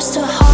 heart to harden